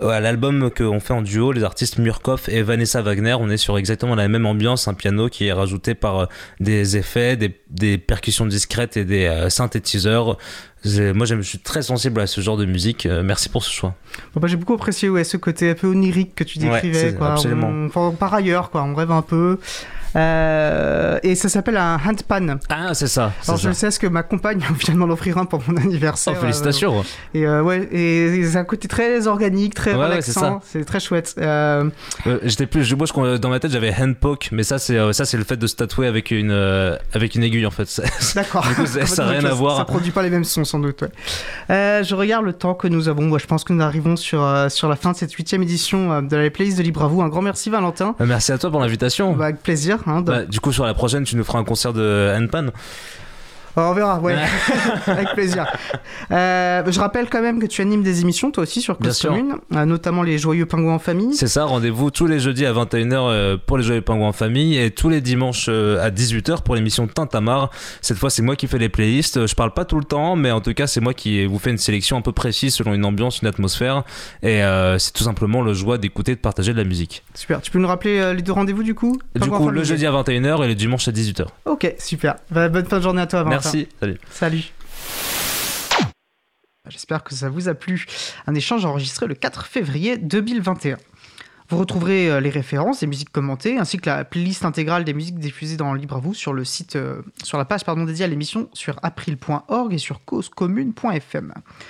B: à l'album qu'on fait en duo, les artistes Murkoff et Vanessa Wagner. On est sur exactement la même ambiance, un piano qui est rajouté par euh, des effets, des, des percussions discrètes et des euh, synthétiseurs. Moi, je suis très sensible à ce genre de musique. Euh, merci pour ce choix.
A: Bon, bah, j'ai beaucoup apprécié ouais, ce côté un peu onirique que tu
B: Ouais,
A: décrivais.
B: c'est-
A: quoi.
B: absolument.
A: On- enfin, par ailleurs, quoi, on rêve un peu. Euh, et ça s'appelle un handpan.
B: Ah, c'est ça.
A: Alors je
B: ça.
A: sais, parce que ma compagne vient de m'en offrir un pour mon anniversaire.
B: Oh, félicitations.
A: Euh, et euh, ouais, et c'est un côté très organique, très
B: Ouais, ouais, c'est
A: relaxant. c'est très chouette. Euh,
B: J'étais plus, moi, je- dans ma tête, j'avais hand poke, mais ça, c'est ça, c'est le fait de se tatouer avec une avec une aiguille en fait.
A: D'accord.
B: Ça- ça a rien à voir.
A: Ça produit pas les mêmes sons, sans doute. Ouais. Je regarde le temps que nous avons. Ouais, je pense que nous arrivons sur, sur la fin de cette huitième édition de la playlist de Libre à vous. Un grand merci, Valentin.
B: Merci à toi pour l'invitation.
A: Bah, avec plaisir.
B: Bah, du coup, sur la prochaine, tu nous feras un concert de handpan.
A: On verra, ouais. Avec plaisir. Euh, je rappelle quand même que tu animes des émissions, toi aussi, sur Cause. Commune, euh, notamment les Joyeux Pingouins en famille.
B: C'est ça, rendez-vous tous les jeudis à 21h euh, pour les Joyeux Pingouins en famille et tous les dimanches à 18h pour l'émission Tintamar. Cette fois, c'est moi qui fais les playlists. Je parle pas tout le temps, mais en tout cas, c'est moi qui vous fais une sélection un peu précise selon une ambiance, une atmosphère. Et euh, c'est tout simplement le joie d'écouter et de partager de la musique.
A: Super. Tu peux nous rappeler les deux rendez-vous du coup?
B: Du coup, le jeudi à 21h et le dimanche à 18h.
A: Ok, super. Bah, bonne fin de journée à toi.
B: Merci, salut.
A: Salut. J'espère que ça vous a plu. Un échange enregistré le 4 février 2021. Vous retrouverez euh, les références des musiques commentées ainsi que la playlist intégrale des musiques diffusées dans Libre à vous sur le site, euh, sur la page pardon, dédiée à l'émission sur april.org et sur causecommune.fm.